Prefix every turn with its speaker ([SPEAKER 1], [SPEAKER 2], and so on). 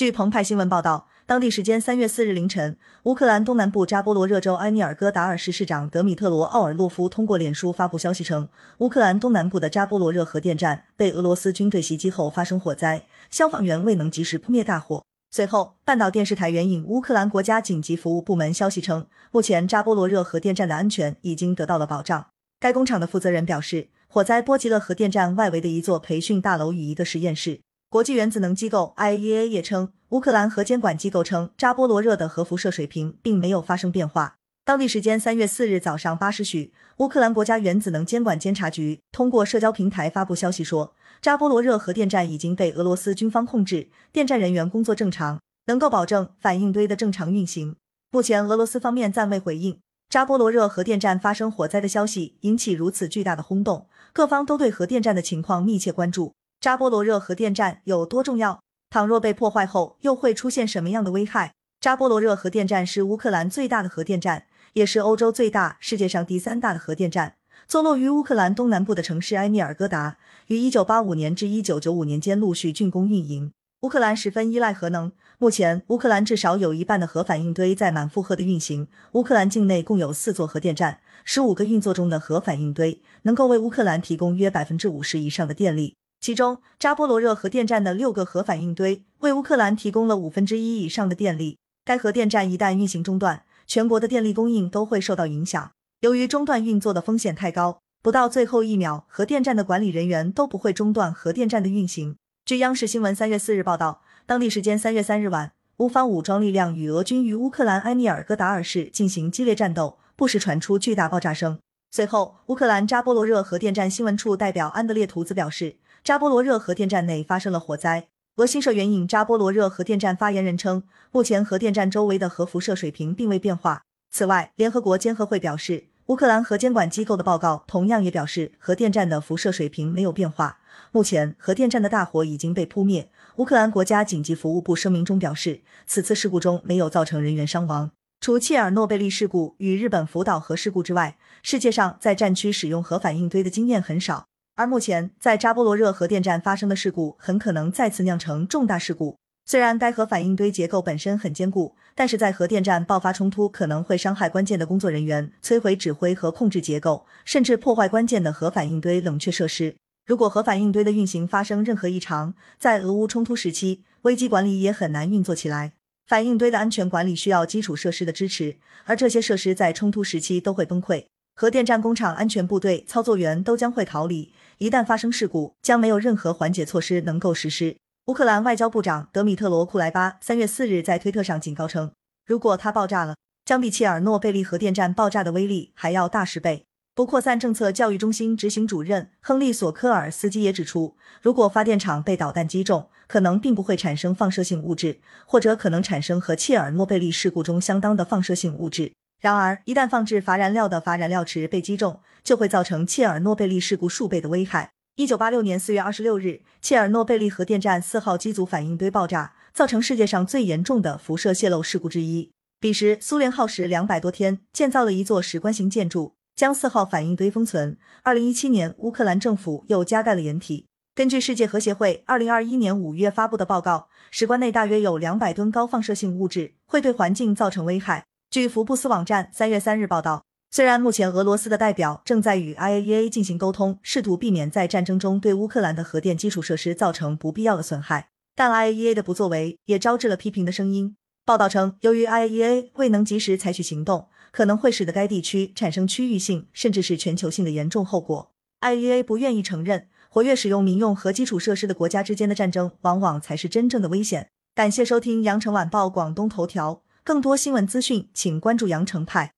[SPEAKER 1] 据澎湃新闻报道，当地时间三月四日凌晨，乌克兰东南部扎波罗热州埃米尔戈达尔市市长德米特罗奥尔洛夫通过脸书发布消息称，乌克兰东南部的扎波罗热核电站被俄罗斯军队袭击后发生火灾，消防员未能及时扑灭大火。随后，半岛电视台援引乌克兰国家紧急服务部门消息称，目前扎波罗热核电站的安全已经得到了保障。该工厂的负责人表示，火灾波及了核电站外围的一座培训大楼与一个实验室。国际原子能机构 IAEA 也称，乌克兰核监管机构称，扎波罗热的核辐射水平并没有发生变化。当地时间三月四日早上八时许，乌克兰国家原子能监管监察局通过社交平台发布消息说，扎波罗热核电站已经被俄罗斯军方控制，电站人员工作正常，能够保证反应堆的正常运行。目前，俄罗斯方面暂未回应扎波罗热核电站发生火灾的消息引起如此巨大的轰动，各方都对核电站的情况密切关注。扎波罗热核电站有多重要？倘若被破坏后，又会出现什么样的危害？扎波罗热核电站是乌克兰最大的核电站，也是欧洲最大、世界上第三大的核电站，坐落于乌克兰东南部的城市埃米尔戈达，于一九八五年至一九九五年间陆续竣工运营。乌克兰十分依赖核能，目前乌克兰至少有一半的核反应堆在满负荷的运行。乌克兰境内共有四座核电站，十五个运作中的核反应堆能够为乌克兰提供约百分之五十以上的电力。其中，扎波罗热核电站的六个核反应堆为乌克兰提供了五分之一以上的电力。该核电站一旦运行中断，全国的电力供应都会受到影响。由于中断运作的风险太高，不到最后一秒，核电站的管理人员都不会中断核电站的运行。据央视新闻三月四日报道，当地时间三月三日晚，乌方武装力量与俄军于乌克兰埃米尔戈达尔市进行激烈战斗，不时传出巨大爆炸声。随后，乌克兰扎波罗热核电站新闻处代表安德烈图兹表示。扎波罗热核电站内发生了火灾。俄新社援引扎波罗热核电站发言人称，目前核电站周围的核辐射水平并未变化。此外，联合国监核会表示，乌克兰核监管机构的报告同样也表示，核电站的辐射水平没有变化。目前，核电站的大火已经被扑灭。乌克兰国家紧急服务部声明中表示，此次事故中没有造成人员伤亡。除切尔诺贝利事故与日本福岛核事故之外，世界上在战区使用核反应堆的经验很少。而目前在扎波罗热核电站发生的事故，很可能再次酿成重大事故。虽然该核反应堆结构本身很坚固，但是在核电站爆发冲突，可能会伤害关键的工作人员，摧毁指挥和控制结构，甚至破坏关键的核反应堆冷却设施。如果核反应堆的运行发生任何异常，在俄乌冲突时期，危机管理也很难运作起来。反应堆的安全管理需要基础设施的支持，而这些设施在冲突时期都会崩溃。核电站工厂安全部队操作员都将会逃离。一旦发生事故，将没有任何缓解措施能够实施。乌克兰外交部长德米特罗库莱巴三月四日在推特上警告称，如果它爆炸了，将比切尔诺贝利核电站爆炸的威力还要大十倍。不扩散政策教育中心执行主任亨利索科尔斯基也指出，如果发电厂被导弹击中，可能并不会产生放射性物质，或者可能产生和切尔诺贝利事故中相当的放射性物质。然而，一旦放置乏燃料的乏燃料池被击中，就会造成切尔诺贝利事故数倍的危害。一九八六年四月二十六日，切尔诺贝利核电站四号机组反应堆爆炸，造成世界上最严重的辐射泄漏事故之一。彼时，苏联耗时两百多天建造了一座石棺型建筑，将四号反应堆封存。二零一七年，乌克兰政府又加盖了掩体。根据世界核协会二零二一年五月发布的报告，石棺内大约有两百吨高放射性物质，会对环境造成危害。据福布斯网站三月三日报道，虽然目前俄罗斯的代表正在与 IAEA 进行沟通，试图避免在战争中对乌克兰的核电基础设施造成不必要的损害，但 IAEA 的不作为也招致了批评的声音。报道称，由于 IAEA 未能及时采取行动，可能会使得该地区产生区域性甚至是全球性的严重后果。IAEA 不愿意承认，活跃使用民用核基础设施的国家之间的战争，往往才是真正的危险。感谢收听羊城晚报广东头条。更多新闻资讯，请关注羊城派。